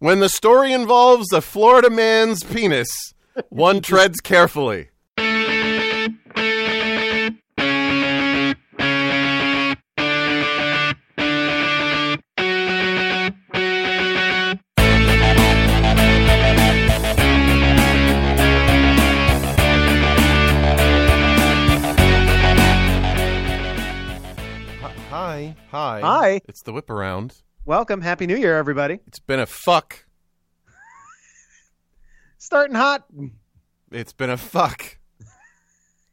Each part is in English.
When the story involves a Florida man's penis, one treads carefully. Hi, hi. Hi. It's the whip around. Welcome. Happy New Year, everybody. It's been a fuck. Starting hot. It's been a fuck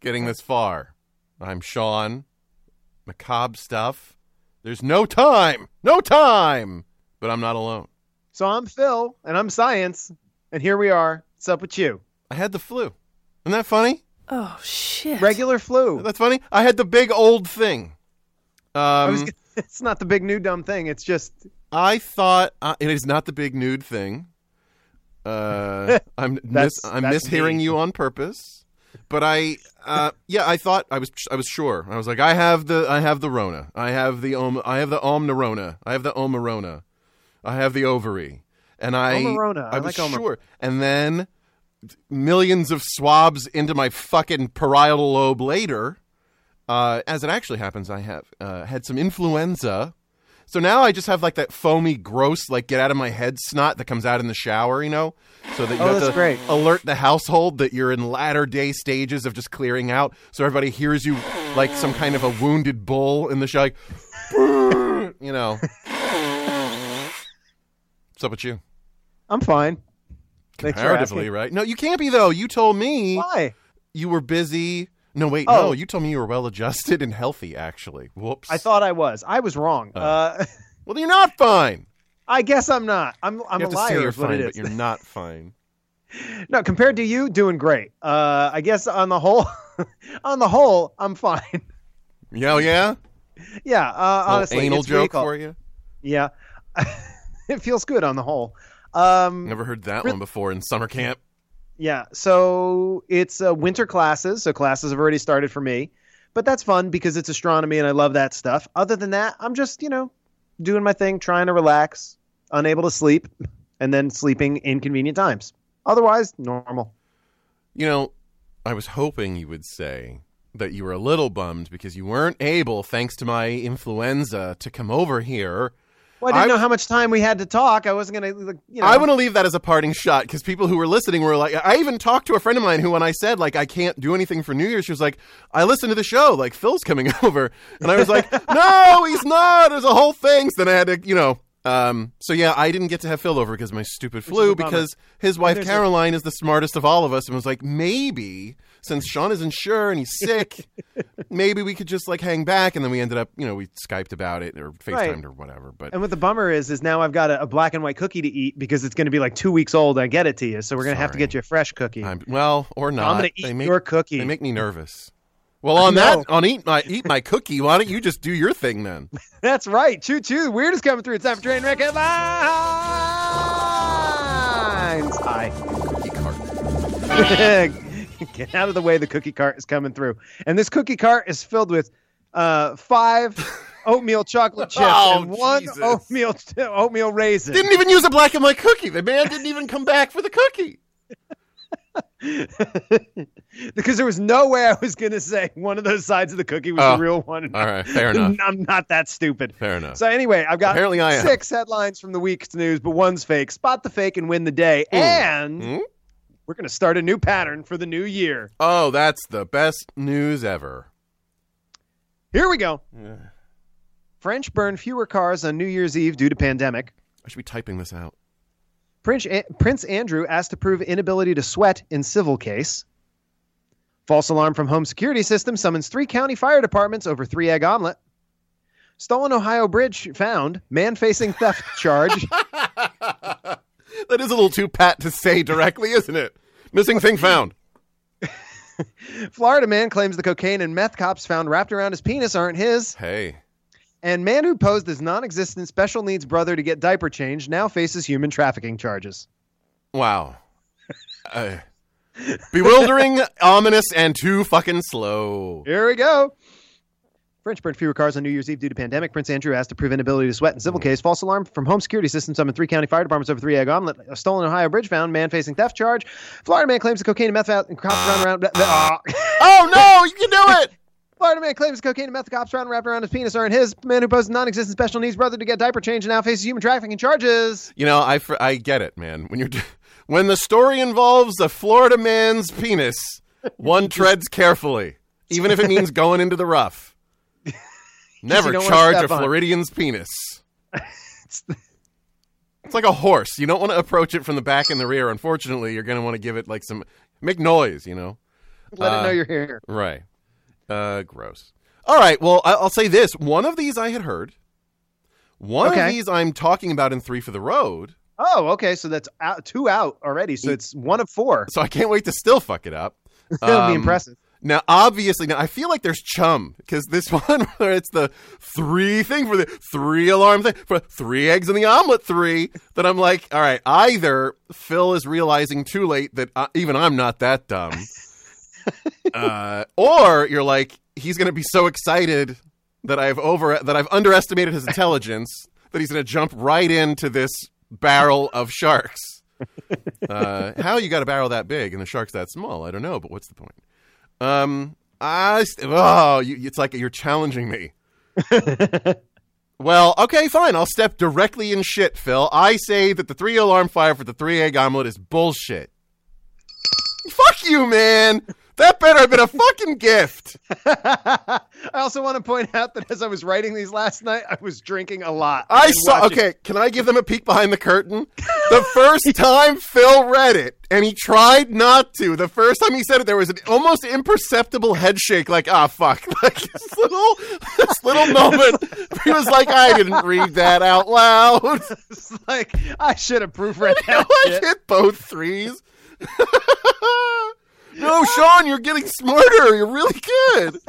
getting this far. I'm Shaun. Macabre stuff. There's no time. No time. But I'm not alone. So I'm Phil, and I'm Science, and here we are. What's up with you? I had the flu. Isn't that funny? Oh shit! Regular flu. That's funny. I had the big old thing. I Um, was g- it's not the big new dumb thing. It's just I thought uh, it is not the big nude thing. Uh, I'm mis- I'm mishearing me. you on purpose. But I, uh, yeah, I thought I was I was sure. I was like, I have the I have the Rona. I have the om I have the Omnirona. I have the Omarona. I have the ovary. And I Omarona. I I was like sure. And then millions of swabs into my fucking parietal lobe later. Uh, as it actually happens, I have uh, had some influenza. So now I just have like that foamy, gross, like get out of my head snot that comes out in the shower, you know? So that you Oh, have that's to great. alert the household that you're in latter day stages of just clearing out. So everybody hears you like some kind of a wounded bull in the shower, like, you know. What's up with you? I'm fine. Comparatively, right? No, you can't be though. You told me Why? you were busy. No, wait, Oh. no. You told me you were well adjusted and healthy. Actually, whoops. I thought I was. I was wrong. Oh. Uh, Well, you're not fine. I guess I'm not. I'm I'm a liar. you're fine, but you're not fine. No, compared to you, doing great. Uh, I guess on the whole, on the whole, I'm fine. Yeah, oh, yeah. yeah. Uh, honestly, anal joke for you. Yeah, it feels good on the whole. Um, Never heard that Re- one before in summer camp. Yeah, so it's uh, winter classes, so classes have already started for me, but that's fun because it's astronomy and I love that stuff. Other than that, I'm just you know doing my thing, trying to relax, unable to sleep, and then sleeping inconvenient times. Otherwise, normal. You know, I was hoping you would say that you were a little bummed because you weren't able, thanks to my influenza, to come over here. Well, I didn't I- know how much time we had to talk. I wasn't gonna, you know. I want to leave that as a parting shot because people who were listening were like, I even talked to a friend of mine who, when I said like I can't do anything for New Year's, she was like, I listened to the show, like Phil's coming over, and I was like, No, he's not. There's a whole thing. So then I had to, you know. Um, so yeah, I didn't get to have Phil over because of my stupid flu because his wife there's a- Caroline is the smartest of all of us and was like, maybe since Shaun isn't sure and he's sick, maybe we could just like hang back. And then we ended up, you know, we Skyped about it or FaceTimed Right. or whatever. But and what the bummer is, is now I've got a, a black and white cookie to eat because it's going to be like two weeks old. I get it to you, so we're going to have to get you a fresh cookie. I'm, well, or not. I'm going to eat make- your cookie. They make me nervous. Well, on that, on eat my eat my cookie. Why don't you just do your thing then? That's right. Choo choo. The weird is coming through. It's time for train wreck headlines. Hi. Cookie cart. Get out of the way. The cookie cart is coming through, and this cookie cart is filled with uh, five oatmeal chocolate chips Oh, and one Jesus. oatmeal oatmeal raisin. Didn't even use a black and white cookie. The man didn't even come back for the cookie. because there was no way I was going to say one of those sides of the cookie was Oh, the real one. All right, fair enough. I'm not that stupid. Fair enough. So anyway, I've got Apparently I am. six headlines from the week's news, but one's fake. Spot the fake and win the day. And Hmm? We're going to start a new pattern for the new year. Oh, that's the best news ever. Here we go. French burn fewer cars on New Year's Eve due to pandemic. I should be typing this out. Prince, Prince Andrew asked to prove inability to sweat in civil case. False alarm from home security system summons three county fire departments over three egg omelet. Stolen Ohio bridge found. Man facing theft charge. that is a little too pat to say directly, isn't it? Missing thing found. Florida man claims the cocaine and meth cops found wrapped around his penis aren't his. Hey. And man who posed as non-existent special needs brother to get diaper changed now faces human trafficking charges. Wow. Uh, bewildering, ominous, and too fucking slow. Here we go. French burned fewer cars on New Year's Eve due to pandemic. Prince Andrew asked to prove inability to sweat in civil case. False alarm from home security system summoned three county fire departments over three egg omelet. A stolen Ohio bridge found. Man facing theft charge. Florida man claims the cocaine and meth out and cops round around. Ah. Oh no, you can do it. Florida man claims cocaine and meth cops round wrapped around his penis aren't his. Man who poses non-existent special needs brother to get diaper change and now faces human trafficking charges. You know, I I get it, man. When you're when the story involves a Florida man's penis, one treads carefully, even if it means going into the rough. Never charge a step on it. Floridian's penis. It's like a horse. You don't want to approach it from the back and the rear. Unfortunately, you're going to want to give it like some make noise, you know. Let Uh, it know you're here. Right. Uh, gross. All right. Well, I- I'll say this: one of these I had heard. One of these I'm talking about in Three for the Road. Oh, okay. So that's out, two out already. So it's one of four. So I can't wait to still fuck it up. That'll be Um, impressive. Now, obviously, now I feel like there's chum because this one where it's the three thing for the three alarm thing for three eggs in the omelet three. That I'm like, all right, either Phil is realizing too late that uh, even I'm not that dumb, uh, or you're like he's going to be so excited that I've over that I've underestimated his intelligence that he's going to jump right into this barrel of sharks. Uh, how you got a barrel that big and the shark's that small? I don't know, but what's the point? Um, I st- oh, you, it's like you're challenging me. well, okay, fine. I'll step directly in shit, Phil. I say that the three alarm fire for the three egg omelet is bullshit. Fuck you, man. That better have been a fucking gift. I also want to point out that as I was writing these last night, I was drinking a lot. I saw. watching- Okay, can I give them a peek behind the curtain? The first time Phil read it, and he tried not to. The first time he said it, there was an almost imperceptible head shake, like "ah, fuck," like this little, this little moment. He was like, "I didn't read that out loud." It's like I should have proofread I that shit. hit both threes. No, Shaun, you're getting smarter. You're really good.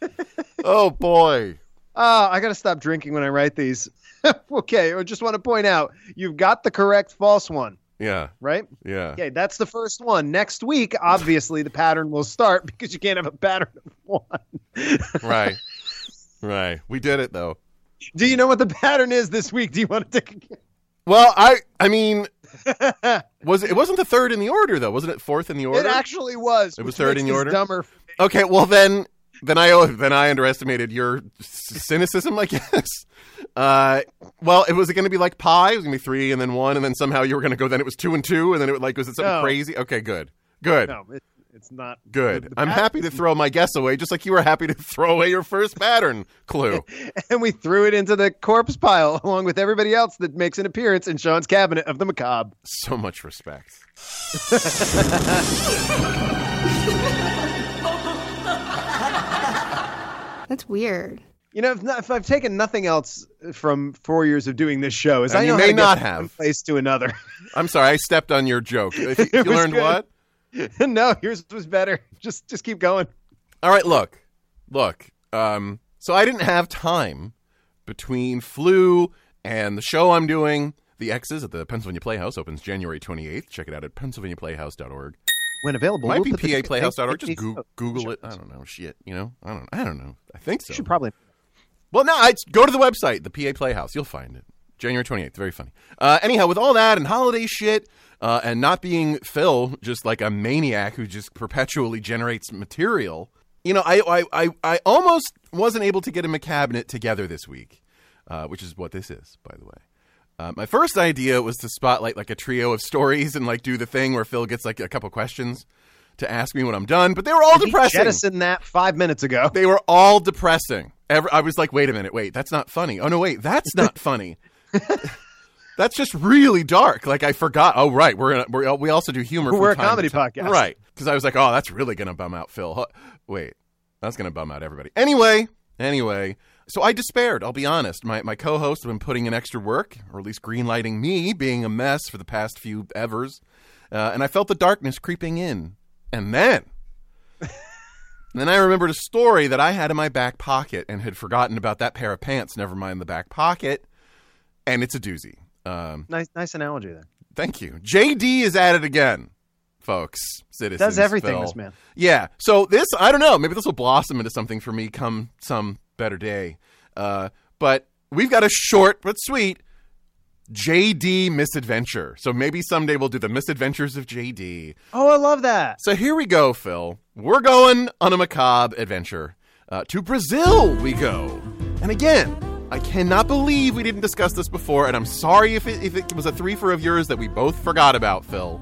oh boy. Oh, I got to stop drinking when I write these. okay, I just want to point out you've got the correct false one, Yeah, right? yeah. Okay, that's the first one. Next week, obviously, the pattern will start because you can't have a pattern of one. Right. Right. We did it though. Do you know what the pattern is this week? Do you want to take a guess? Well, I I mean was it, it wasn't the third in the order though, wasn't it fourth in the order? It actually was. It was third in the order? Dumber. okay, well then then I then I underestimated your cynicism, I guess. Uh, well, it was it going to be like pi? It was going to be three and then one, and then somehow you were going to go. Then it was two and two, and then it was like was it something No. crazy? Okay, good, good, No, it, it's not good. the- the I'm pattern- happy to throw my guess away, just like you were happy to throw away your first pattern clue. And we threw it into the corpse pile along with everybody else that makes an appearance in Shaun's cabinet of the macabre. so much respect. That's weird. You know, if, not, if I've taken nothing else from four years of doing this show, is And I you know may how to not from have. one place to another. I'm sorry, I stepped on your joke. If you, you learned good. what? no, yours was better. Just just keep going. All right, look, look. Um, so I didn't have time between flu and the show I'm doing. The X's at the Pennsylvania Playhouse opens January 28th. Check it out at pennsylvaniaplayhouse.org. When available, Might we'll be put the ticket- paplayhouse.org. Just hey, Google it. I don't know. Shit, you know. I don't. I don't know. I think so. You should probably. Well, no, I go to the website, the PA Playhouse. You'll find it. January 28th. Very funny. Uh, anyhow, with all that and holiday shit, uh, and not being Phil, just like a maniac who just perpetually generates material, you know, I, I, I, I almost wasn't able to get him a cabinet together this week, uh, which is what this is, by the way. Uh, my first idea was to spotlight like a trio of stories and like do the thing where Phil gets like a couple questions to ask me when I'm done, but they were all He depressing. jettisoned that five minutes ago. They were all depressing. Every, I was like, wait a minute, wait, that's not funny. Oh no, wait, that's not funny. that's just really dark. Like I forgot. Oh right, we're gonna we're, we also do humor. We're a comedy podcast. right? Because I was like, oh, that's really gonna bum out Phil. Wait, that's gonna bum out everybody. Anyway, anyway. So I despaired. I'll be honest. My my co-host have been putting in extra work, or at least greenlighting me being a mess for the past few evers, uh, and I felt the darkness creeping in. And then and then I remembered a story that I had in my back pocket and had forgotten about that pair of pants, never mind the back pocket. And it's a doozy. Um, Nice, nice analogy there. thank you. JD is at it again. folks, citizens. Does everything, Phil. this man. Yeah. So this, I don't know. Maybe this will blossom into something for me come some better day. Uh, but we've got a short but sweet JD misadventure. So maybe someday we'll do the misadventures of JD. Oh, I love that. So here we go, Phil. We're going on a macabre adventure. Uh, to Brazil we go. And again, I cannot believe we didn't discuss this before, and I'm sorry if it, if it was a threefer of yours that we both forgot about, Phil.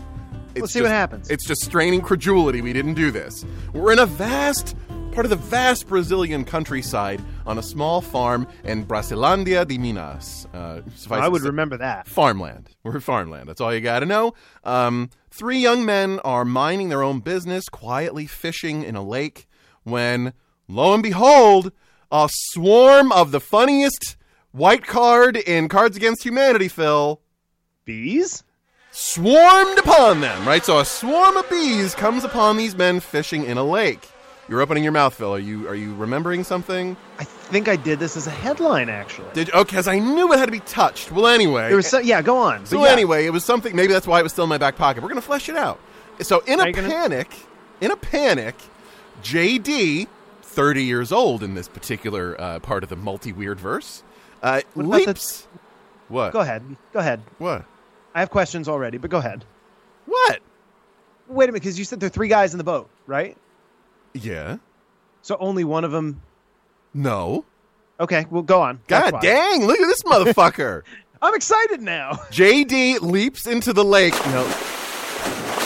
It's Let's see what happens. It's just straining credulity we didn't do this. We're in a vast part of the vast Brazilian countryside on a small farm in Brasilândia de Minas. Uh, I would remember that. farmland. We're farmland. That's all you got to know. Um, three young men are minding their own business, quietly fishing in a lake, when lo and behold, a swarm of the funniest white card in Cards Against Humanity, Phil, Bees? swarmed upon them. Right, so a swarm of bees comes upon these men fishing in a lake. You're opening your mouth, Phil. Are you are you remembering something? I think I did this as a headline, actually. Did oh, okay? Because I knew it had to be touched. Well, anyway, there was so, yeah, go on. So yeah. anyway, it was something. Maybe that's why it was still in my back pocket. We're gonna flesh it out. So in Are a you gonna- panic, in a panic, JD, thirty years old in this particular uh, part of the multi weird verse, uh, What about the- leaps. What? Go ahead. Go ahead. What? I have questions already, but go ahead. What? Wait a minute, because you said there are three guys in the boat, right? Yeah. So only one of them. No. Okay, well, go on. God dang! Look at this motherfucker. I'm excited now. JD leaps into the lake. No.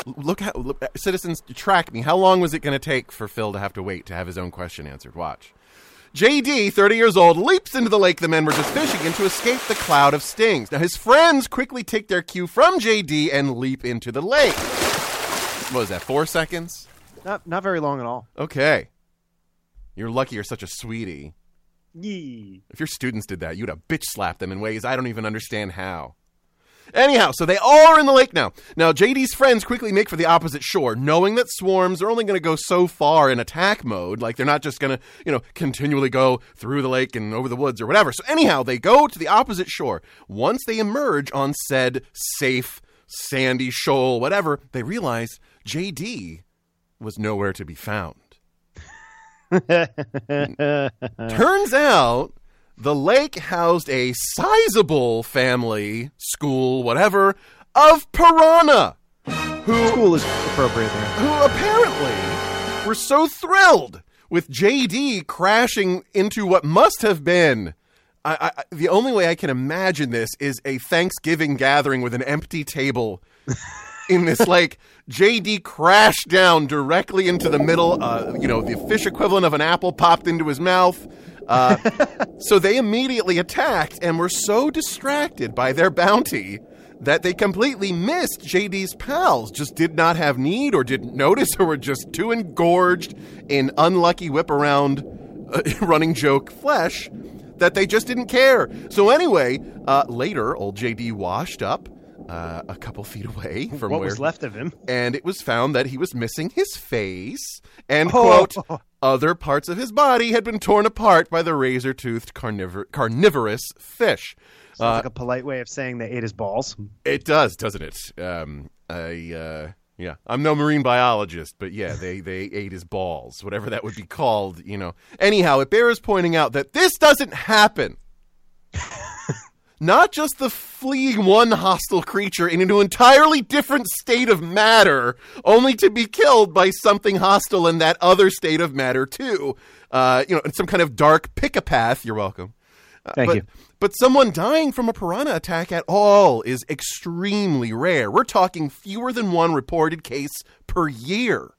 Look how look, citizens track me. How long was it going to take for Phil to have to wait to have his own question answered? Watch. JD, 30 years old, leaps into the lake the men were just fishing in to escape the cloud of stings. Now his friends quickly take their cue from JD and leap into the lake. What was that? 4 seconds? Not not very long at all. Okay. You're lucky you're such a sweetie. Yee. If your students did that, you'd have bitch slapped them in ways I don't even understand how. Anyhow, so they all are in the lake now. Now, JD's friends quickly make for the opposite shore, knowing that swarms are only going to go so far in attack mode. Like, they're not just going to, you know, continually go through the lake and over the woods or whatever. So, anyhow, they go to the opposite shore. Once they emerge on said safe, sandy shoal, whatever, they realize JD was nowhere to be found. Turns out the lake housed a sizable family, school, whatever, of piranha who, School is appropriate there. who apparently were so thrilled with JD crashing into what must have been. I, I, the only way I can imagine this is a Thanksgiving gathering with an empty table in this lake. JD crashed down directly into the middle. Uh, you know, the fish equivalent of an apple popped into his mouth. Uh, so they immediately attacked and were so distracted by their bounty that they completely missed JD's pals, just did not have need or didn't notice or were just too engorged in unlucky whip around uh, running joke flesh that they just didn't care. So anyway, uh, later, old JD washed up uh, a couple feet away from What where was left of him? and it was found that he was missing his face and Oh. quote other parts of his body had been torn apart by the razor-toothed carnivor- carnivorous fish. Sounds Uh, like a polite way of saying they ate his balls. it does, doesn't it? Um, I uh, yeah, I'm no marine biologist, but yeah, they they ate his balls, whatever that would be called, you know. Anyhow, it bears pointing out that this doesn't happen. Not just the fleeing one hostile creature in an entirely different state of matter, only to be killed by something hostile in that other state of matter too. Uh, you know, in some kind of dark pick-a-path. You're welcome. Uh, Thank but, you. But someone dying from a piranha attack at all is extremely rare. We're talking fewer than one reported case per year.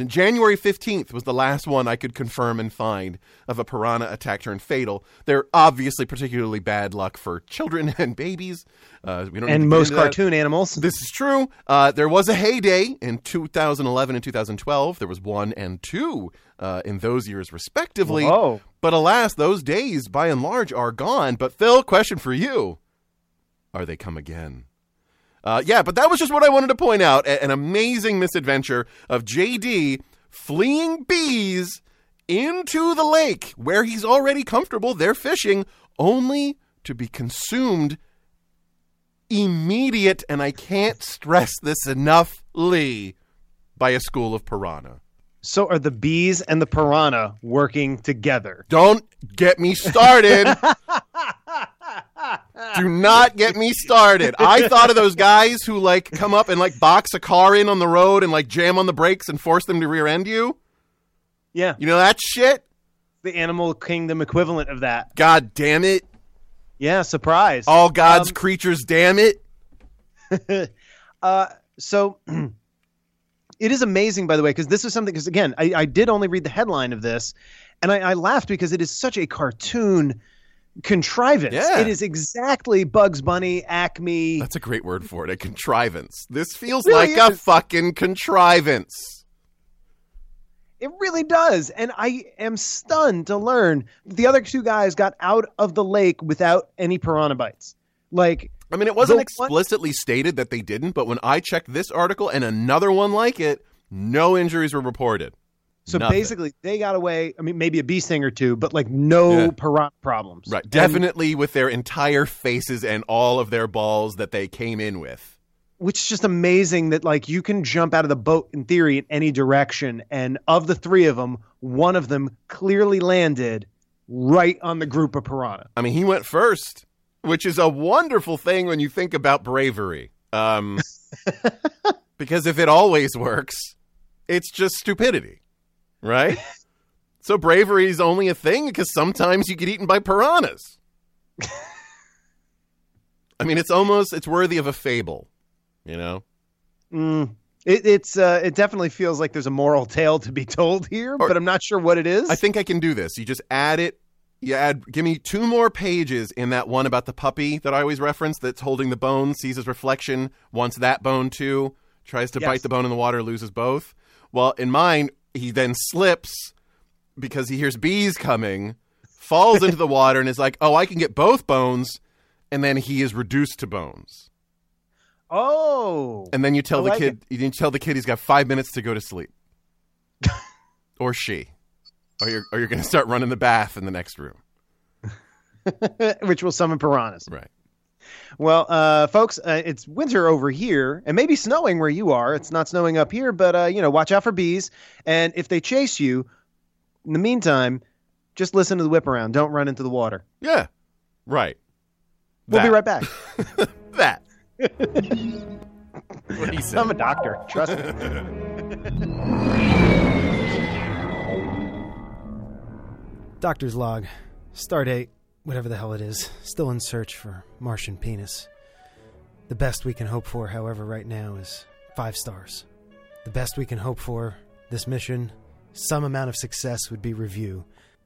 And January 15th was the last one I could confirm and find of a piranha attack turned fatal. They're obviously particularly bad luck for children and babies. Uh, we don't And most into that. cartoon animals. This is true. Uh, there was a heyday in 2011 and 2012. There was one and two uh, in those years, respectively. Whoa. But alas, those days, by and large, are gone. But Phil, question for you: Are they come again? Uh, yeah, but that was just what I wanted to point out an amazing misadventure of JD fleeing bees into the lake where he's already comfortable. They're fishing, only to be consumed immediate, and I can't stress this enough, Lee, by a school of piranha. So are the bees and the piranha working together? Don't get me started. Do not get me started. I thought of those guys who like come up and like box a car in on the road and like jam on the brakes and force them to rear end you. Yeah, You know that shit? the animal kingdom equivalent of that. God damn it. Yeah, surprise. All God's Um, creatures, damn it. Uh, so it is amazing, by the way, because this is something. Because again, I, I did only read the headline of this, and I, I laughed because it is such a cartoon contrivance. Yeah. It is exactly Bugs Bunny, Acme. That's a great word for it, a contrivance. This feels Really like a fucking contrivance. It really does, and I am stunned to learn the other two guys got out of the lake without any piranha bites. Like, I mean, it wasn't The one- explicitly stated that they didn't, but when I checked this article and another one like it, no injuries were reported. So Nothing. basically, they got away. I mean, maybe a bee sting or two, but like no Yeah. piranha problems. Right. And- Definitely with their entire faces and all of their balls that they came in with. which is just amazing that like you can jump out of the boat in theory in any direction and of the three of them one of them clearly landed right on the group of piranha I mean, he went first, which is a wonderful thing when you think about bravery. Um, because if it always works, it's just stupidity, right? so bravery is only a thing because sometimes you get eaten by piranhas. I mean, it's almost it's worthy of a fable, you know. mm. it, it's uh, it definitely feels like there's a moral tale to be told here Or- but i'm not sure what it is I think I can do this. You just add it. You add. Give me two more pages in that one about the puppy that I always reference. That's holding the bone, sees his reflection, wants that bone too, tries to Yes. bite the bone in the water, loses both. Well, in mine, he then slips because he hears bees coming, falls into the water, and is like, "Oh, I can get both bones," and then he is reduced to bones. oh And then you tell I the like kid, you tell the kid he's got five minutes to go to sleep, or she, or you're or you're going to start running the bath in the next room. which will summon piranhas Right. Well uh, folks uh, it's winter over here and maybe snowing where you are it's not snowing up here but uh, you know watch out for bees and if they chase you in the meantime just listen to the whip around don't run into the water Yeah. Right. We'll be right back. That. what he said. I'm a doctor. Trust me. Doctor's log. Stardate, whatever the hell it is, still in search for Martian penis. The best we can hope for, however, right now is five stars. The best we can hope for this mission, some amount of success would be review.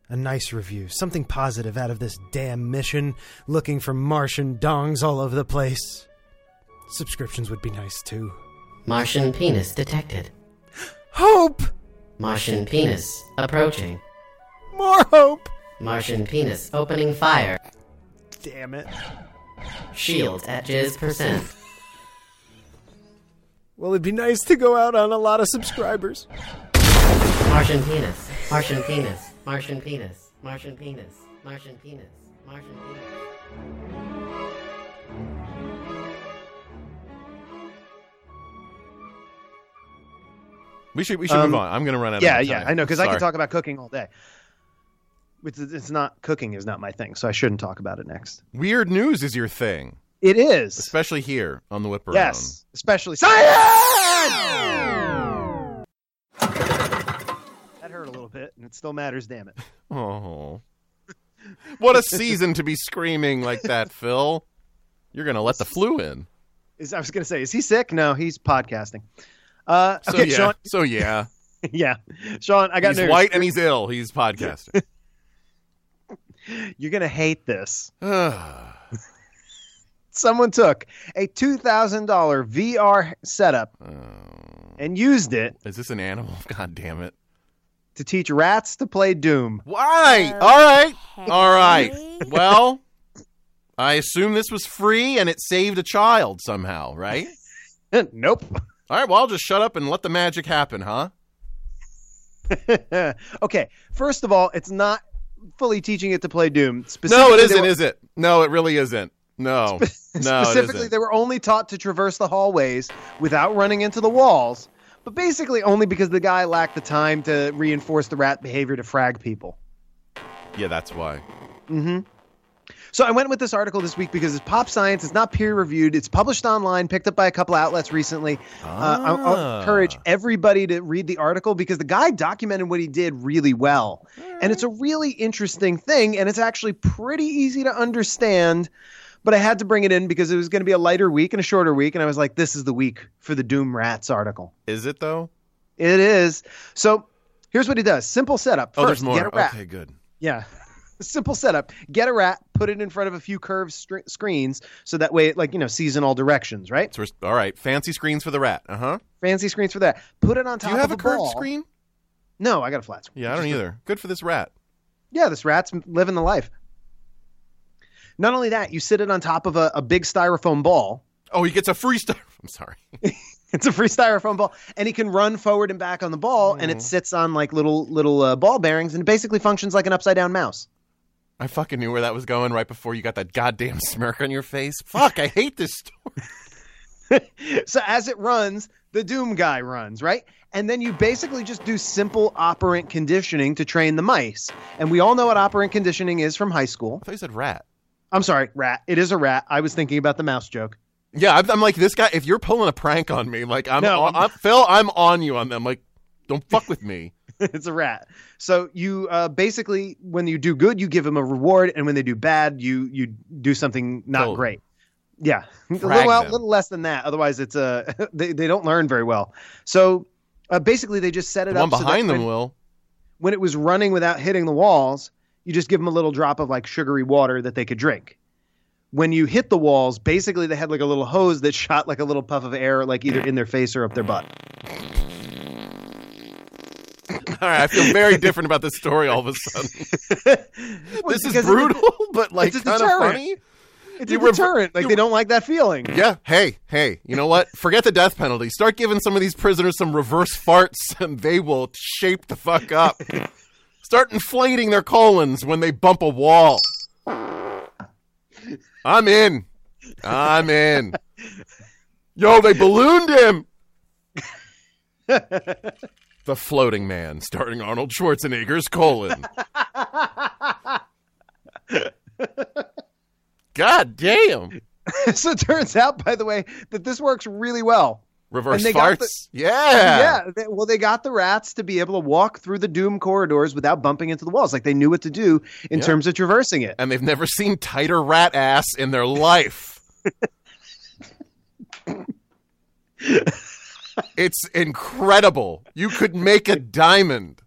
A nice review, something positive out of this damn mission, looking for Martian dongs all over the place. Subscriptions would be nice too. Martian penis detected. Hope! Martian penis approaching. More hope! Martian penis opening fire. Damn it. Shield at jizz percent. Well, it'd be nice to go out on a lot of subscribers. Martian penis. Martian penis. Martian penis. Martian penis. Martian penis. Martian penis. We should we should Um, move on. I'm going to run out Yeah, of yeah, time. I know because I can talk about cooking all day. It's, it's not cooking is not my thing, so I shouldn't talk about it next. Weird news is your thing, It is. especially here on the Whip Around. Yes, especially science. That hurt a little bit, and it still matters. Damn it. Oh. What a season to be screaming like that, Phil. You're going to let the flu in. Is I was gonna say, is he sick? No, he's podcasting. Uh, So okay, yeah. Shaun. So yeah. Yeah, Shaun, I got he's news. white and he's ill. He's podcasting. You're gonna hate this. Someone took a two thousand dollar VR setup Oh. and used it Is this an animal? God damn it. to teach rats to play Doom. Why? All right. All right. Well, I assume this was free and it saved a child somehow, right? nope. All right. Well, I'll just shut up and let the magic happen, huh? okay, first of all, it's not fully teaching it to play Doom. No, it isn't, were- is it? No, it really isn't. No, no, Specifically, isn't. they were only taught to traverse the hallways without running into the walls, but basically only because the guy lacked the time to reinforce the rat behavior to frag people. yeah, that's why. hmm So I went with this article this week because it's pop science. It's not peer reviewed. It's published online, picked up by a couple outlets recently. Uh, I'll, I'll Ah. encourage everybody to read the article because the guy documented what he did really well. And it's a really interesting thing, and it's actually pretty easy to understand. But I had to bring it in because it was going to be a lighter week and a shorter week, and I was like, this is the week for the Doom Rats article. Is it though? It is. So here's what he does simple setup. Oh, First, there's more. get a rat. Okay, good. Yeah. Simple setup. Get a rat, put it in front of a few curved str- screens so that way it like, you know, sees in all directions, right? So all right, fancy screens for the rat. Uh huh. Fancy screens for that. Put it on top. Do top you have of a curved ball. screen? No, I got a flat screen. Yeah, I don't Just either. Good for this rat. Yeah, this rat's living the life. Not only that, you sit it on top of a, a big styrofoam ball. Oh, he gets a free star. I'm sorry. It's a free styrofoam ball, and he can run forward and back on the ball, and Mm. it sits on like little little uh, ball bearings, and it basically functions like an upside down mouse. I fucking knew where that was going right before you got that goddamn smirk on your face. Fuck, I hate this story. so as it runs, the Doom guy runs, right? And then you basically just do simple operant conditioning to train the mice. And we all know what operant conditioning is from high school. I thought you said rat. I'm sorry, rat. It is a rat. I was thinking about the mouse joke. Yeah, I'm, I'm like this guy. If you're pulling a prank on me, like I'm, No, on, I'm- I'm Phil, I'm on you on them. Like, don't fuck with me. it's a rat. So you uh, basically, when you do good, you give them a reward, and when they do bad, you you do something not great. Yeah, a little, well, little less than that. Otherwise, it's uh, they they don't learn very well. So uh, basically, they just set it The one up so that behind them when- will. when it was running without hitting the walls, you just give them a little drop of like sugary water that they could drink. When you hit the walls, basically they had like a little hose that shot like a little puff of air, like either in their face or up their butt. All right, I feel very different about this story all of a sudden. Well, this is brutal, but like it's a kind of deterrent. funny. It's You a rev- deterrent. Like you- they don't like that feeling. Yeah. Hey, hey. You know what? Forget the death penalty. Start giving some of these prisoners some reverse farts, and they will shape the fuck up. Start inflating their colons when they bump a wall. I'm in. I'm in. Yo, they ballooned him. The Floating Man, starring Arnold Schwarzenegger's colon. God damn. so it turns out, by the way, that this works really well. Reverse And they got farts. yeah. Yeah. they- well, they got the rats to be able to walk through the doom corridors without bumping into the walls. Like they knew what to do in Yeah. terms of traversing it. and they've never seen tighter rat ass in their life. it's incredible. You could make a diamond.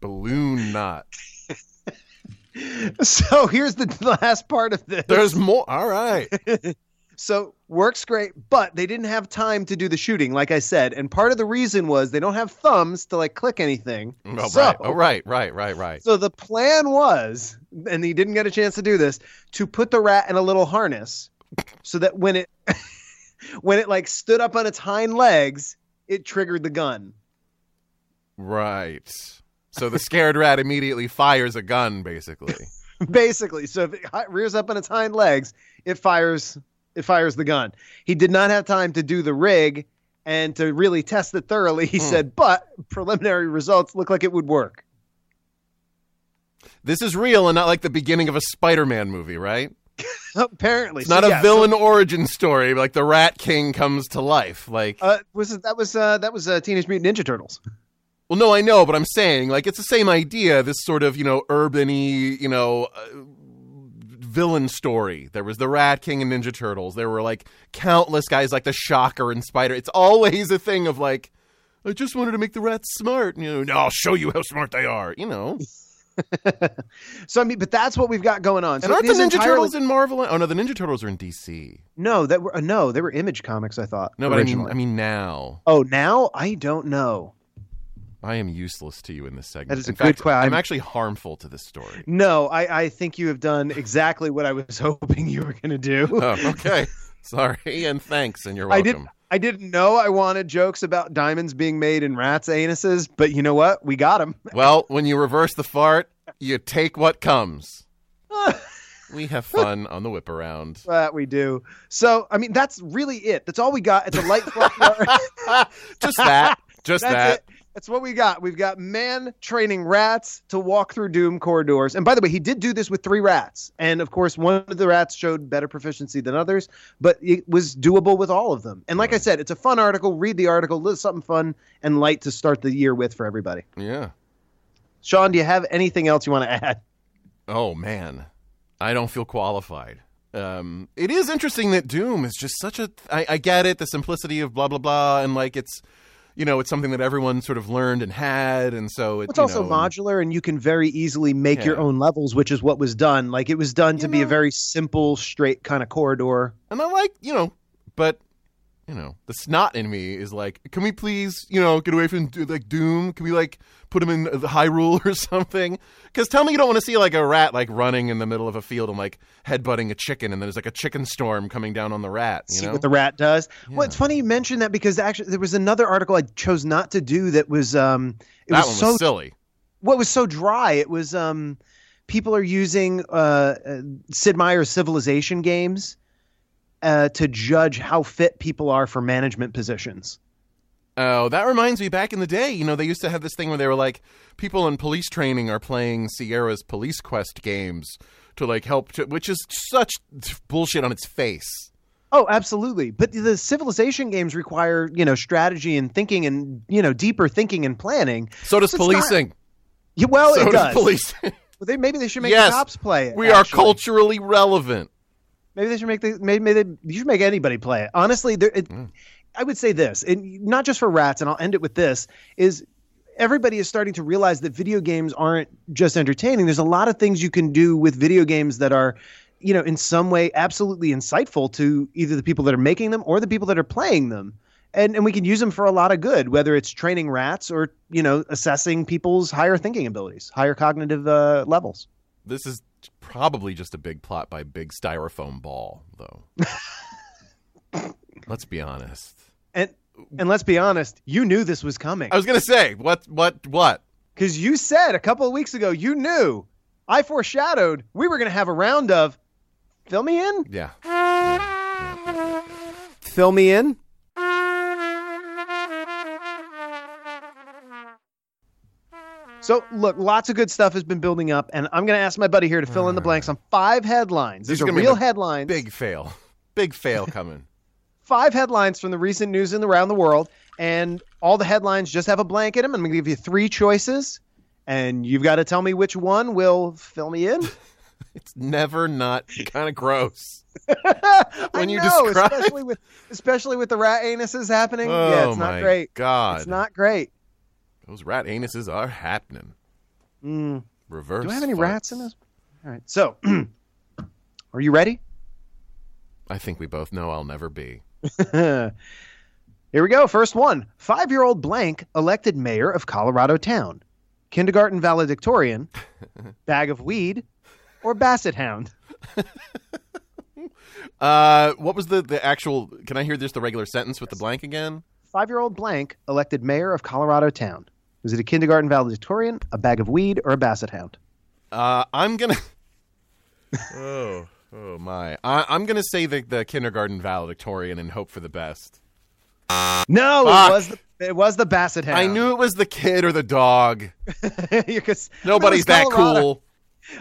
Balloon knot. So here's the last part of this. There's more. All right. So works great, but they didn't have time to do the shooting, like I said. And part of the reason was they don't have thumbs to like click anything. Oh, so, right. Oh, right. Right. Right. Right. so the plan was, and he didn't get a chance to do this, to put the rat in a little harness so that when it when it like stood up on its hind legs, it triggered the gun. Right. So the scared rat immediately fires a gun, basically. Basically, so if it rears up on its hind legs, it fires it fires the gun. He did not have time to do the rig and to really test it thoroughly. He said, but preliminary results look like it would work. This is real and not like the beginning of a Spider-Man movie, right? Apparently, It's So, not a yeah, so, villain origin story like the Rat King comes to life. Like, uh, was it, that was uh, that was uh, Teenage Mutant Ninja Turtles. well, no, I know, but I'm saying like it's the same idea. This sort of you know urban-y, you know, uh, villain story. There was the Rat King and Ninja Turtles. There were like countless guys like the Shocker and Spider. It's always a thing of like. I just wanted to make the rats smart. You know, no, I'll show you how smart they are. You know, So I mean, but that's what we've got going on. So and aren't the Ninja entirely- Turtles in Marvel? Oh no, the Ninja Turtles are in DC. No, that were uh, no, they were Image comics. I thought. No, but I mean. I mean now. oh, now I don't know. I am useless to you in this segment. That is in a good fact, que- I'm I'm- actually harmful to this story. No, I, I think you have done exactly what I was hoping you were going to do. oh, okay. Sorry and thanks, and you're I welcome. did. I didn't know I wanted jokes about diamonds being made in rats' anuses, but you know what? We got them. Well, when you reverse the fart, you take what comes. we have fun on the whip around. that we do. So, I mean, that's really it. That's all we got. It's a light. Just that. Just That's that. it. That's what we got. We've got man training rats to walk through Doom corridors. And by the way, he did do this with three rats. And of course, one of the rats showed better proficiency than others, but it was doable with all of them. And like I said, it's a fun article. Read the article. Little something fun and light to start the year with for everybody. Yeah. Shaun, do you have anything else you want to add? Oh man, I don't feel qualified. Um, it is interesting that Doom is just such a. I, I get it, the simplicity of blah blah blah, and like it's, you know, it's something that everyone sort of learned and had, and so it, It's you also know, modular, and you can very easily make your own levels, which is what was done. Like it was done to You be a very simple, straight kind of corridor. and I like, you know, but you know, the snot in me is like, can we please, you know, get away from like Doom? Can we like put him in the Hyrule or something? Because tell me you don't want to see like a rat like running in the middle of a field and like headbutting a chicken, and then there's like a chicken storm coming down on the rat. You see know, what the rat does. Well, it's funny you mentioned that because actually there was another article I chose not to do that was um it that was was so silly. what was so dry. It was um people are using uh, uh Sid Meier's Civilization games uh to judge how fit people are for management positions. Oh, that reminds me. Back in the day, you know, they used to have this thing where they were like, people in police training are playing Sierra's Police Quest games to like help, to, which is such bullshit on its face. Oh, absolutely. But the civilization games require, you know, strategy and thinking and, you know, deeper thinking and planning. So does So it's not- policing. Yeah, well, so it does does. policing. Well, they, maybe they should make Yes, the cops play it. we are culturally relevant. Maybe they should make the maybe they you should make anybody play it. Honestly, there, it, Mm. I would say this, and not just for rats, and I'll end it with this: is everybody is starting to realize that video games aren't just entertaining. There's a lot of things you can do with video games that are, you know, in some way absolutely insightful to either the people that are making them or the people that are playing them. And, and we can use them for a lot of good, whether it's training rats or you know assessing people's higher thinking abilities, higher cognitive uh, levels. This is probably just a big plot by Big Styrofoam Ball, though. Let's be honest. And and let's be honest, you knew this was coming. I was gonna say what, what, what? Because you said a couple of weeks ago, you knew I foreshadowed we were going to have a round of fill me in. Yeah. Fill me in. So, look, lots of good stuff has been building up, and I'm going to ask my buddy here to fill in the blanks on five headlines. This These are real headlines. Big fail. Big fail coming. Five headlines from the recent news in around the world, and all the headlines just have a blank in them. I'm going to give you three choices, and you've got to tell me which one will fill me in. It's never not kind of gross. When you know, describe- especially with especially with the rat anuses happening. Oh yeah, it's my not great. God, It's not great. Those rat anuses are happening. Mm. Reverse. Do I have any farts. rats in this? All right. So, are you ready? I think we both know I'll never be. Here we go. First one. Five year old blank elected mayor of Colorado Town. Kindergarten valedictorian, bag of weed, or basset hound. Uh, what was the the actual? Can I hear just the regular sentence with the blank again? Five year old blank elected mayor of Colorado Town. Was it a kindergarten valedictorian, a bag of weed, or a basset hound? Uh, I'm gonna. oh, oh my! I, I'm gonna say the the kindergarten valedictorian and hope for the best. No, Fuck. it was the, it was the basset hound. I knew it was the kid or the dog. because Nobody's that cool.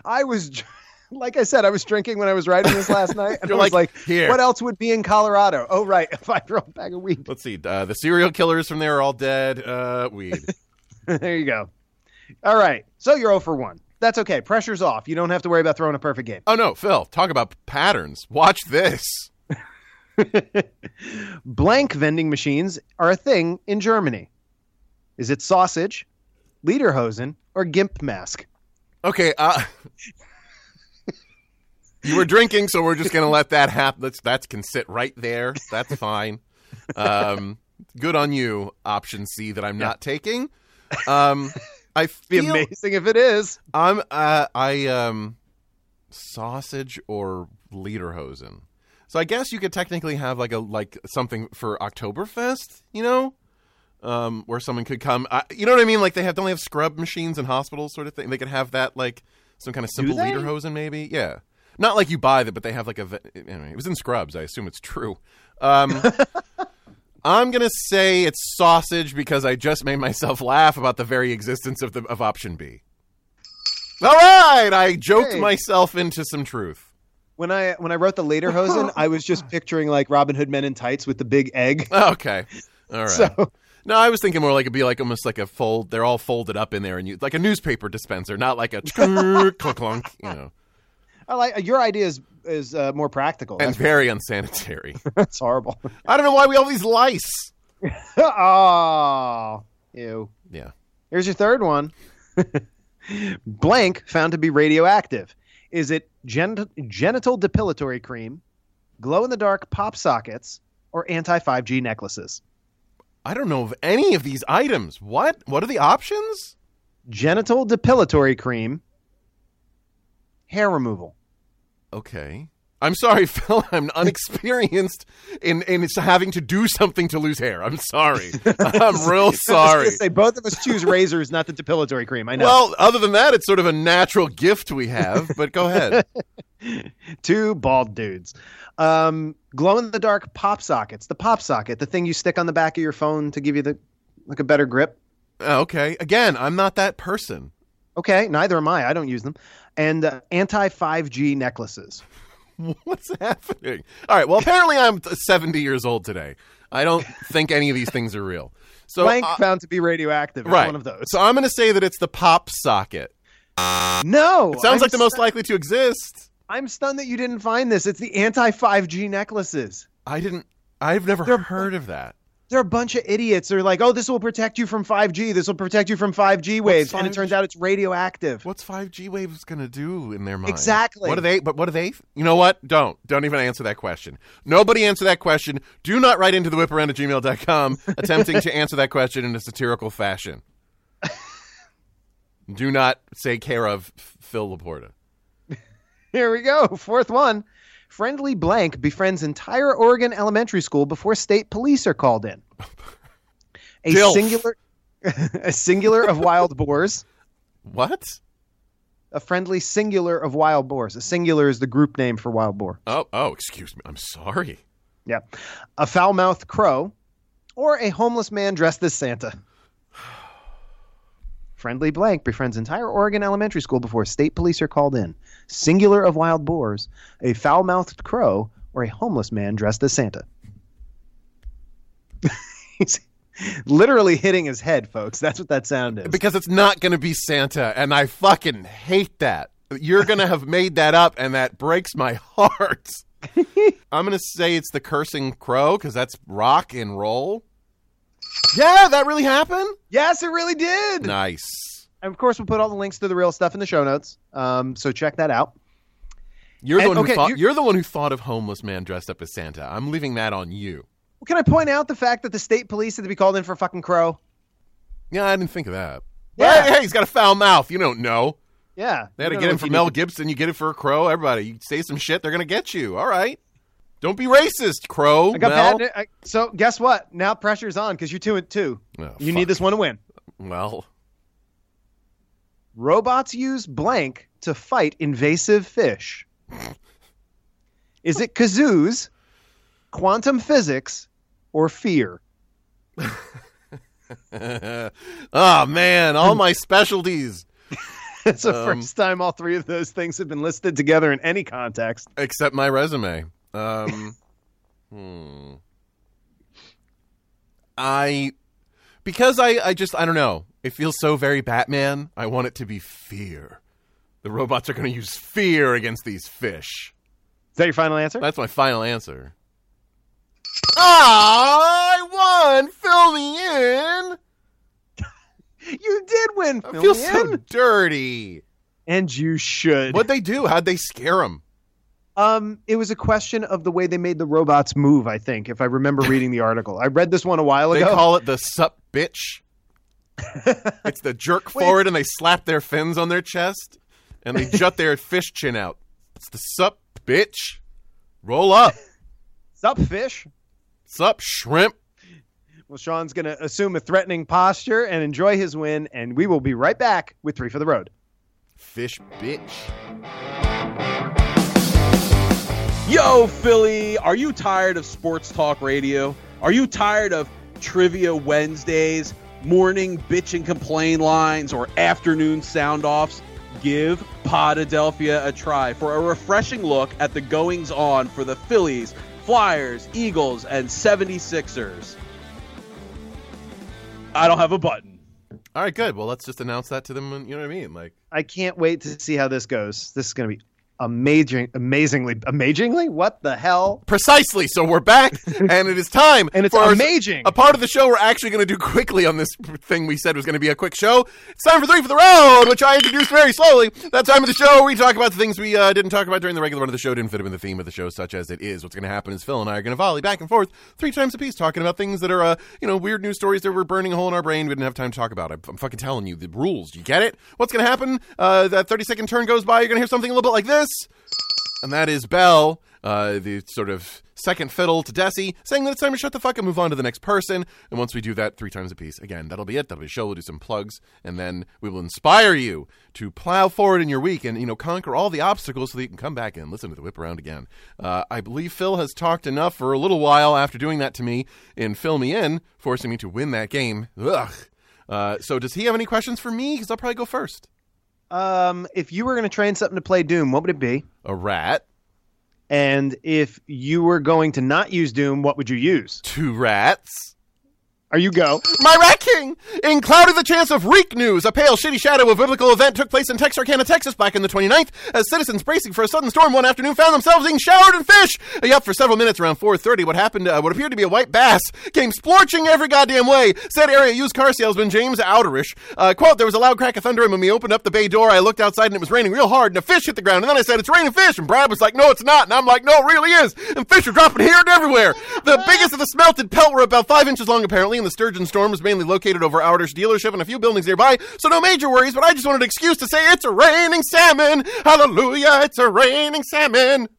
I was, like I said, I was drinking when I was writing this last night, and You're I was like, like, "Here." what else would be in Colorado? Oh, right, a five-year-old bag of weed. Let's see. Uh, the serial killers from there are all dead. Uh, weed. there you go. All right, so you're 0 for 1. That's okay. Pressure's off. You don't have to worry about throwing a perfect game. oh no, Phil! Talk about patterns. Watch this. Blank vending machines are a thing in Germany. Is it sausage, lederhosen, or gimp mask? Okay. Uh, you were drinking, so we're just gonna let that happen. That's that can sit right there. That's fine. Um, good on you. Option C that I'm not taking. Um, I Be amazing if it is. I'm uh, I um sausage or lederhosen. So I guess you could technically have like a like something for Oktoberfest, you know, um, where someone could come. I, you know what I mean? Like they have don't they have scrub machines in hospitals, sort of thing. They could have that like some kind of simple lederhosen, maybe. Yeah, not like you buy them, but they have like a. Anyway, it was in Scrubs. I assume it's true. Um, I'm gonna say it's sausage because I just made myself laugh about the very existence of the of option B. All right, I joked Hey. myself into some truth. When I when I wrote the lederhosen, I was just picturing like Robin Hood men in tights with the big egg. Okay. All right. So no, I was thinking more like it'd be like almost like a fold. They're all folded up in there, and you like a newspaper dispenser, not like a clunk clunk, you know, I like your idea is is uh, more practical. and very unsanitary. that's horrible. I don't know why we all these lice. oh, ew. Yeah. Here's your third one. Blank found to be radioactive. Is it gen- genital depilatory cream, glow in the dark pop sockets, or anti 5G necklaces? I don't know of any of these items. What? What are the options? Genital depilatory cream, hair removal. Okay. I'm sorry, Phil. I'm unexperienced in in having to do something to lose hair. I'm sorry. I'm real I was sorry. say both of us choose razors, not the depilatory cream. I know. Well, other than that, it's sort of a natural gift we have. But go ahead. Two bald dudes. Um, glow in the dark pop sockets. The pop socket, the thing you stick on the back of your phone to give you the like a better grip. Oh, okay. Again, I'm not that person. Okay, neither am I. I don't use them. And uh, anti 5G necklaces. What's happening? All right. Well, apparently I'm 70 years old today. I don't think any of these things are real. So, Blank uh, found to be radioactive. Right. one of those. So I'm going to say that it's the pop socket. no, It sounds I'm like the most likely to exist. I'm stunned that you didn't find this. It's the anti 5G necklaces. I didn't. I've never They're- heard of that. They're a bunch of idiots. They're like, oh, this will protect you from 5G. This will protect you from 5G waves. And it turns out it's radioactive. What's 5G waves going to do in their mind? Exactly. What are they? But what are they? You know what? Don't. Don't even answer that question. Nobody answer that question. Do not write into the whiparound at gmail.com attempting to answer that question in a satirical fashion. Do not say care of Phil Laporta. Here we go. Fourth one. Friendly blank befriends entire Oregon elementary school before state police are called in. A Dilf. singular a singular of wild boars. What? A friendly singular of wild boars. A singular is the group name for wild boar. Oh, oh, excuse me. I'm sorry. Yeah. A foul-mouthed crow or a homeless man dressed as Santa. Friendly blank befriends entire Oregon elementary school before state police are called in. Singular of wild boars, a foul-mouthed crow, or a homeless man dressed as Santa. He's literally hitting his head, folks. That's what that sound is. Because it's not going to be Santa, and I fucking hate that. You're going to have made that up, and that breaks my heart. I'm going to say it's the cursing crow because that's rock and roll. Yeah, that really happened. yes, it really did. Nice. And of course, we'll put all the links to the real stuff in the show notes. Um, so check that out. You're the And- one who okay, thought. you- You're the one who thought of homeless man dressed up as Santa. I'm leaving that on you. Well, can I point out the fact that the state police had to be called in for fucking crow? Yeah, I didn't think of that. Yeah. Hey, hey, he's got a foul mouth. You don't know. Yeah. They had to get him for Mel Gibson. You get it for a crow. Everybody, you say some shit, they're gonna get you. All right. Don't be racist, crow. I got Mel. bad. I, so guess what? Now pressure's on because you're two and two. Oh, you fuck. need this one to win. Well, Robots use blank to fight invasive fish. Is it kazoos, quantum physics, or fear? oh man, all my specialties It's the Um, first time all three of those things have been listed together in any context. except my resume. Um, hmm. I because I I just I don't know. It feels so very Batman. I want it to be fear. The robots are going to use fear against these fish. Is that your final answer? That's my final answer. Ah, I won. Fill me in. you did win. I Fill feel me so dirty. and you should. What'd they do? How'd they scare him? Um, it was a question of the way they made the robots move. I think, if I remember reading the article, I read this one a while ago. They call it the sup bitch. it's the jerk forward and they slap their fins on their chest and they jut their fish chin out. It's the sup bitch. Roll up. Sup, fish? Sup, shrimp? Well, Shaun's going to assume a threatening posture and enjoy his win, and we will be right back with Three for the Road. Fish bitch. Yo, Philly, are you tired of sports talk radio? Are you tired of trivia Wednesdays, morning bitch and complain lines, or afternoon sound offs? Give Podadelphia a try for a refreshing look at the goings on for the Phillies, Flyers, Eagles, and 76ers. I don't have a button. All right, good. Well, let's just announce that to them. You know what I mean? Like, I can't wait to see how this goes. This is going to be amazing, amazingly, amazingly. What the hell? precisely. So we're back, and it is time. And it's for our- amazing. a part of the show we're actually going to do quickly on this thing we said was going to be a quick show. It's time for Three for the Road, which I introduced very slowly. That time of the show we talk about the things we uh, didn't talk about during the regular run of the show, didn't fit in the theme of the show, such as it is. What's going to happen is Phil and I are going to volley back and forth three times a piece, talking about things that are, uh, you know, weird news stories that were burning a hole in our brain. We didn't have time to talk about. I'm, I'm fucking telling you the rules. You get it? What's going to happen? Uh, that 30 second turn goes by. You're going to hear something a little bit like this and that is Bell, uh, the sort of second fiddle to Desi, saying that it's time to shut the fuck and move on to the next person. And once we do that three times a piece, again, that'll be it. That'll be a show. We'll do some plugs, and then we will inspire you to plow forward in your week and you know conquer all the obstacles so that you can come back and listen to the whip around again. Uh, I believe Phil has talked enough for a little while after doing that to me in Phil Me In, forcing me to win that game. Ugh. Uh, so does he have any questions for me? Because I'll probably go first. Um, if you were going to train something to play Doom, what would it be? A rat, And if you were going to not use Doom, what would you use? two rats. Are you go? My Rat King! In Clouded the Chance of Reek News, a pale, shitty shadow of biblical event took place in Texarkana, Texas back in the 29th, as citizens bracing for a sudden storm one afternoon found themselves being showered in fish. Yup, for several minutes around 4.30, what happened, uh, what appeared to be a white bass, came splorching every goddamn way. Said area used car salesman James Outerish. Uh, quote, there was a loud crack of thunder, and when we opened up the bay door, I looked outside and it was raining real hard, and a fish hit the ground. And then I said, it's raining fish. And Brad was like, no, it's not. And I'm like, no, it really is. And fish are dropping here and everywhere. The biggest of the smelted pelt were about five inches long, apparently, the sturgeon storm is mainly located over Outerish dealership and a few buildings nearby, so no major worries, but I just wanted an excuse to say it's a raining salmon. Hallelujah, it's a raining salmon.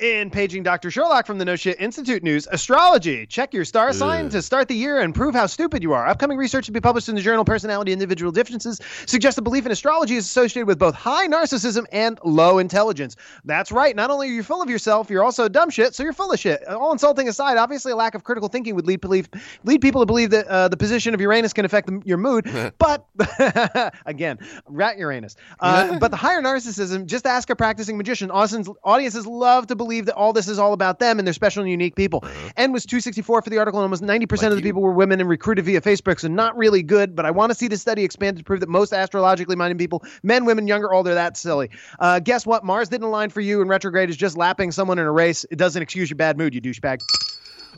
In paging Dr. Sherlock from the No Shit Institute News, astrology. Check your star sign to start the year and prove how stupid you are. Upcoming research to be published in the journal Personality and Individual Differences suggests a belief in astrology is associated with both high narcissism and low intelligence. That's right. Not only are you full of yourself, you're also dumb shit, so you're full of shit. All insulting aside, obviously a lack of critical thinking would lead belief lead people to believe that uh, the position of Uranus can affect the, your mood. but again, rat Uranus. Uh, but the higher narcissism, just ask a practicing magician. Audiences, audiences love to believe that all this is all about them and they're special and unique people. N was 264 for the article, and almost 90% of the you. people were women and recruited via Facebook, so not really good. But I want to see the study expanded to prove that most astrologically minded people, men, women, younger, older, that silly. Uh, guess what? Mars didn't align for you, and retrograde is just lapping someone in a race. It doesn't excuse your bad mood, you douchebag.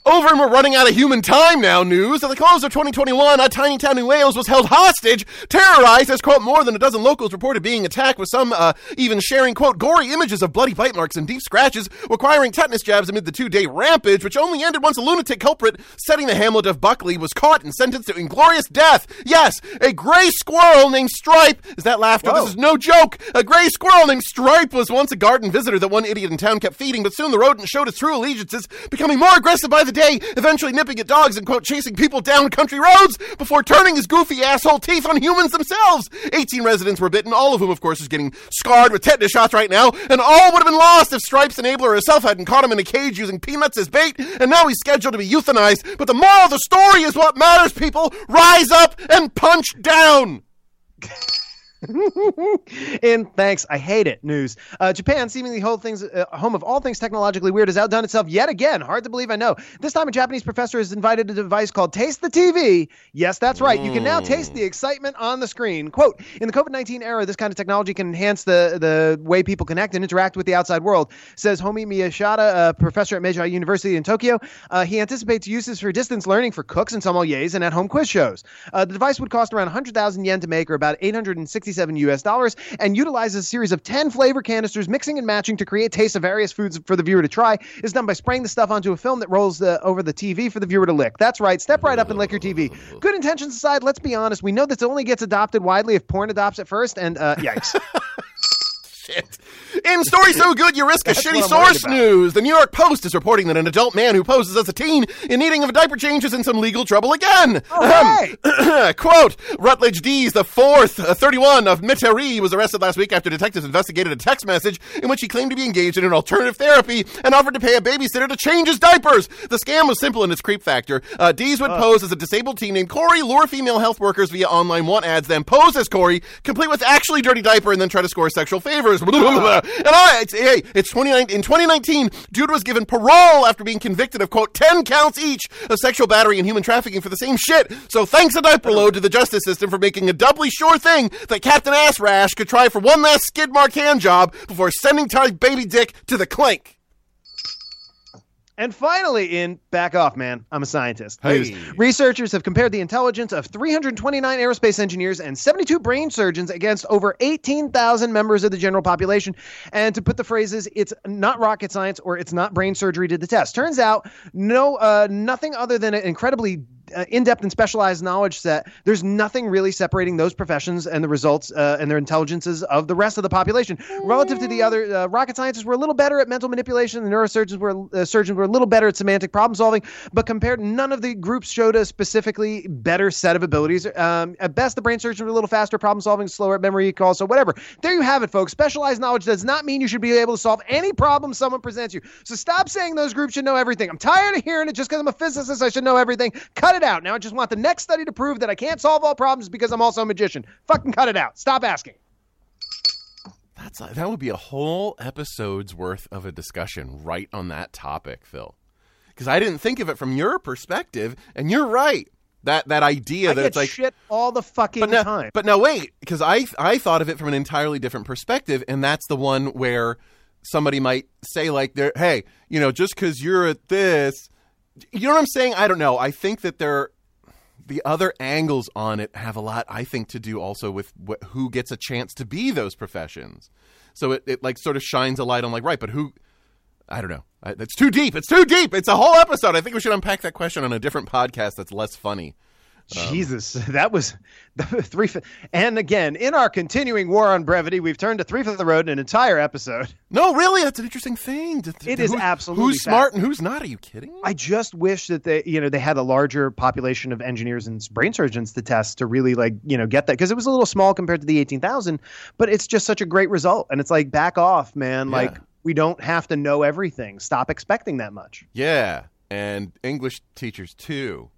Over and we're running out of human time now, news. At the close of 2021, a tiny town in Wales was held hostage, terrorized as, quote, more than a dozen locals reported being attacked, with some uh, even sharing, quote, gory images of bloody bite marks and deep scratches, requiring tetanus jabs amid the two day rampage, which only ended once a lunatic culprit setting the hamlet of Buckley was caught and sentenced to inglorious death. Yes, a gray squirrel named Stripe. Is that laughter? Whoa. This is no joke. A gray squirrel named Stripe was once a garden visitor that one idiot in town kept feeding, but soon the rodent showed its true allegiances, becoming more aggressive by the day, eventually nipping at dogs and, quote, chasing people down country roads before turning his goofy asshole teeth on humans themselves. 18 residents were bitten, all of whom, of course, is getting scarred with tetanus shots right now, and all would have been lost if Stripe's enabler herself hadn't caught him in a cage using peanuts as bait, and now he's scheduled to be euthanized. But the moral of the story is what matters, people. Rise up and punch down. In thanks, I hate it. News: uh, Japan, seemingly whole things, uh, home of all things technologically weird, has outdone itself yet again. Hard to believe, I know. This time, a Japanese professor has invited a device called Taste the TV. Yes, that's right. You can now taste the excitement on the screen. Quote: In the COVID-19 era, this kind of technology can enhance the the way people connect and interact with the outside world. Says Homei Miyashita, a professor at Meiji University in Tokyo. Uh, he anticipates uses for distance learning for cooks and sommeliers and at-home quiz shows. Uh, the device would cost around 100,000 yen to make, or about 867 US dollars, and utilizes a series of 10 flavor canisters, mixing and matching to create tastes of various foods for the viewer to try. Is done by spraying the stuff onto a film that rolls the, over the TV for the viewer to lick. That's right. Step right up and lick your TV. Good intentions aside, let's be honest. We know this only gets adopted widely if porn adopts it first, and uh, yikes. Shit. In story so good you risk a shitty what I'm worried source news, the New York Post is reporting that an adult man who poses as a teen in needing of a diaper change is in some legal trouble again. Quote, Rutledge Deas, the fourth, uh, 31 of Metairie, was arrested last week after detectives investigated a text message in which he claimed to be engaged in an alternative therapy and offered to pay a babysitter to change his diapers. The scam was simple in its creep factor. Uh, Deas would pose as a disabled teen named Corey, lure female health workers via online want ads, then pose as Corey, complete with actually dirty diaper, and then try to score sexual favors. and I, it's, hey, it's 29, in 2019, dude was given parole after being convicted of, quote, 10 counts each of sexual battery and human trafficking for the same shit. So thanks a diaper load to the justice system for making a doubly sure thing that Captain Ass Rash could try for one last skid mark hand job before sending Ty Baby Dick to the clink. And finally, in back off, man, I'm a scientist. Hey. Researchers have compared the intelligence of 329 aerospace engineers and 72 brain surgeons against over 18,000 members of the general population. And to put the phrases, it's not rocket science or it's not brain surgery to the test. Turns out, no, uh, nothing other than an incredibly uh, in-depth and specialized knowledge set. There's nothing really separating those professions and the results uh, and their intelligences of the rest of the population. Relative to the other, uh, rocket scientists were a little better at mental manipulation. The neurosurgeons were uh, surgeons were a little better at semantic problem solving. But compared, none of the groups showed a specifically better set of abilities. Um, at best, the brain surgeons were a little faster problem solving, slower at memory recall. So whatever. There you have it, folks. Specialized knowledge does not mean you should be able to solve any problem someone presents you. So stop saying those groups should know everything. I'm tired of hearing it. Just because I'm a physicist, I should know everything. Cut it out. Now I just want the next study to prove that I can't solve all problems because I'm also a magician. Fucking cut it out. Stop asking. That's that would be a whole episode's worth of a discussion right on that topic, Phil. Because I didn't think of it from your perspective, and you're right. That that idea I that it's like shit all the fucking but now, time. but now wait, because I I thought of it from an entirely different perspective, and that's the one where somebody might say like, hey, you know, just because you're at this, you know what I'm saying? I don't know. I think that there, the other angles on it have a lot, I think, to do also with wh- who gets a chance to be those professions. So it, it like sort of shines a light on like, right, but who? I don't know. It's too deep. It's too deep. It's a whole episode. I think we should unpack that question on a different podcast that's less funny. Um, Jesus, that was the three. And again, in our continuing war on brevity, we've turned to three fifth of the road in an entire episode. No, really, that's an interesting thing. To- to- It is who- absolutely who's smart and who's not. Are you kidding? I just wish that they, you know, they had a larger population of engineers and brain surgeons to test to really like, you know, get that because it was a little small compared to the eighteen thousand, but it's just such a great result. And it's like, back off, man. Yeah. Like, we don't have to know everything. Stop expecting that much. yeah, and English teachers too.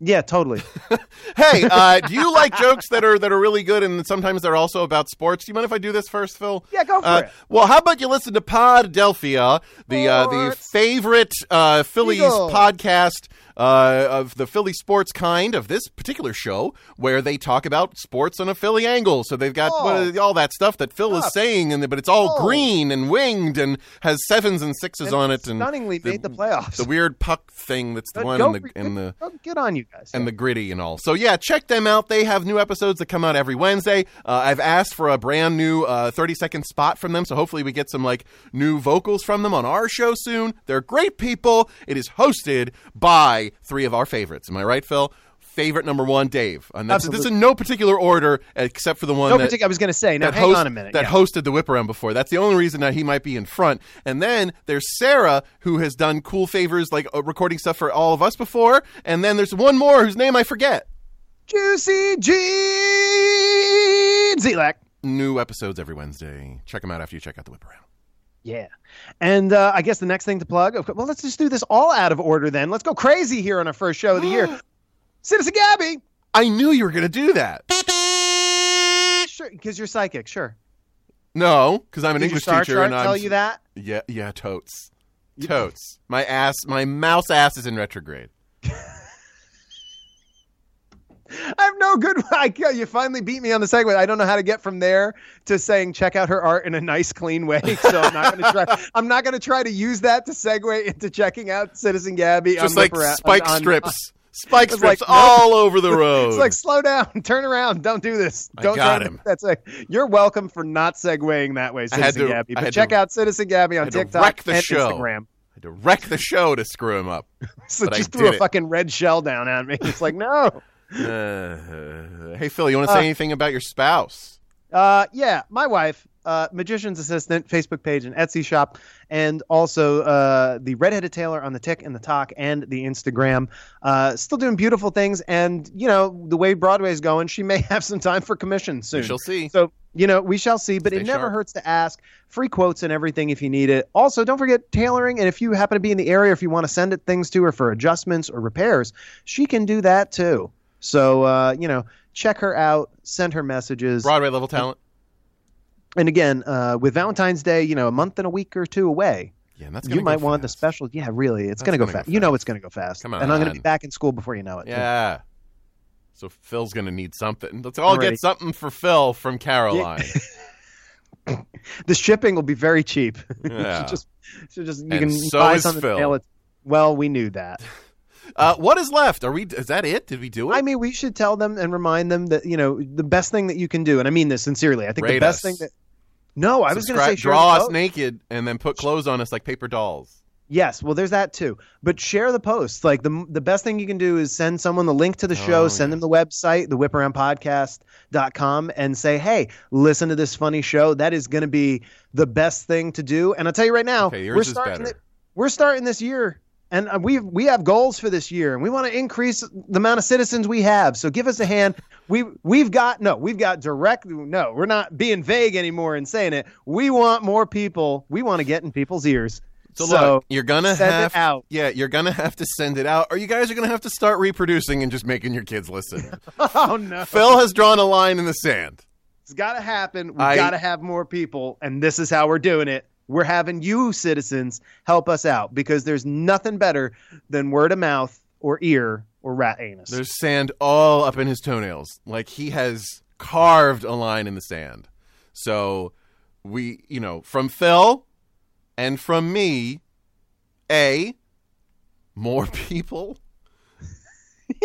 Yeah, totally. Hey, uh, do you like jokes that are that are really good and sometimes they're also about sports? Do you mind if I do this first, Phil? Yeah, go for Uh, it. Well, how about you listen to Podadelphia, the uh, the favorite uh, Phillies Eagles. podcast uh, of the Philly sports kind of this particular show, where they talk about sports on a Philly angle. So they've got Oh. what- all that stuff that Phil is saying, and but it's all Oh. green and winged and has sevens and sixes And on it, and stunningly made the playoffs. The weird puck thing that's the one in the in the good, good on you guys. and the gritty and all. So yeah, check them out. They have new episodes that come out every Wednesday. Uh, I've asked for a brand new uh, 30 second spot from them, so hopefully we get some like new vocals from them on our show soon. They're great people. It is hosted by three of our favorites. Am I right, Phil? Favorite number one, Dave. And that's, this is in no particular order except for the one no that, particular. I was going to say. Now, hang host- on a minute. that Yeah. hosted the whip around before. That's the only reason that he might be in front. And then there's Sarah, who has done cool favors like uh, recording stuff for all of us before. And then there's one more whose name I forget. Juicy Gene Zelak. New episodes every Wednesday. Check them out after you check out the whip around. Yeah. And uh, I guess the next thing to plug, well, let's just do this all out of order then. Let's go crazy here on our first show of the year. Citizen Gabby. I knew you were going to do that. Sure, because you're psychic, sure. No, because I'm an Did your English star teacher chart and I'm tell you that? Yeah, yeah, totes, totes. My ass, my mouse ass is in retrograde. I have no good. I, you finally beat me on the segue. I don't know how to get from there to saying check out her art in a nice, clean way. So I'm not going to try. I'm not going to try to use that to segue into checking out Citizen Gabby. Just on like Lipper- spike on- on- strips, uh, spike It's like, strips all over the road. It's like slow down, turn around, don't do this. I Don't got try to- him. That's like you're welcome for not segueing that way, I had Citizen to- Gabby. I But check to- out Citizen Gabby on TikTok wreck the and show. Instagram. I had to wreck the show to screw him up. So But I just threw a it. fucking red shell down at me. It's like no. Uh, hey Phil, you want to say Uh, anything about your spouse? Uh, yeah, my wife. uh, Magician's Assistant Facebook page and Etsy shop, and also uh, the Redheaded Tailor on the Tick and the Talk and the Instagram. Uh, still doing beautiful things, and you know the way Broadway's going, she may have some time for commission soon. She'll see. So you know we shall see, but Stay it never sharp. hurts to ask. Free quotes and everything if you need it. Also, don't forget tailoring, and if you happen to be in the area, if you want to send it things to her for adjustments or repairs, she can do that too. So uh, you know, check her out, send her messages. Broadway level talent. And again, uh, with Valentine's Day, you know, a month and a week or two away, Yeah, that's you might want the special. Yeah, really, it's going to go gonna go fast. You know, it's going to go fast. Come on, And I'm going to be back in school before you know it. too. Yeah. So Phil's gonna need something. Let's all Already. get something for Phil from Caroline. The shipping will be very cheap. Yeah. just, just you And can so buy something. Phil. Well, we knew that. Uh, what is left? Are we? Is that it? Did we do it? I mean, we should tell them and remind them that you know the best thing that you can do, and I mean this sincerely. I think the best us. thing that. No, I was going to say draw us naked and then put clothes on us like paper dolls. Yes, well, there's that too. But share the post. Like the the best thing you can do is send someone the link to the show, Oh, send yeah. them the website, the whiparoundpodcast.com, and say, hey, listen to this funny show. That is going to be the best thing to do. And I'll tell you right now, Okay, we're starting. thi- we're starting this year, and uh, we we have goals for this year, and we want to increase the amount of citizens we have. So give us a hand. We we've got no, we've got direct. No, we're not being vague anymore and saying it. We want more people. We want to get in people's ears. So, look, you're gonna have it out. yeah, you're gonna have to send it out, or you guys are gonna have to start reproducing and just making your kids listen. Oh no. Phil has drawn a line in the sand. It's got to happen. We've I- got to have more people, and this is how we're doing it. We're having you, citizens, help us out because there's nothing better than word of mouth or ear or rat anus. There's sand all up in his toenails, like he has carved a line in the sand. So we, you know, from Phil and from me, a more people.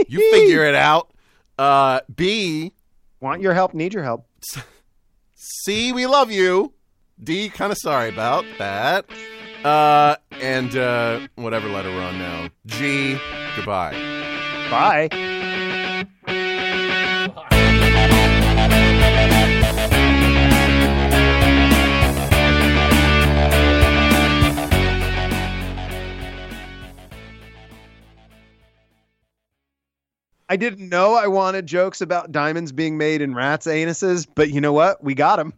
you figure it out. Uh, B, Want your help? Need your help? C, we love you. D, kind of sorry about that. Uh, and uh, whatever letter we're on now. G, goodbye. Bye. I didn't know I wanted jokes about diamonds being made in rats' anuses, but you know what? We got them.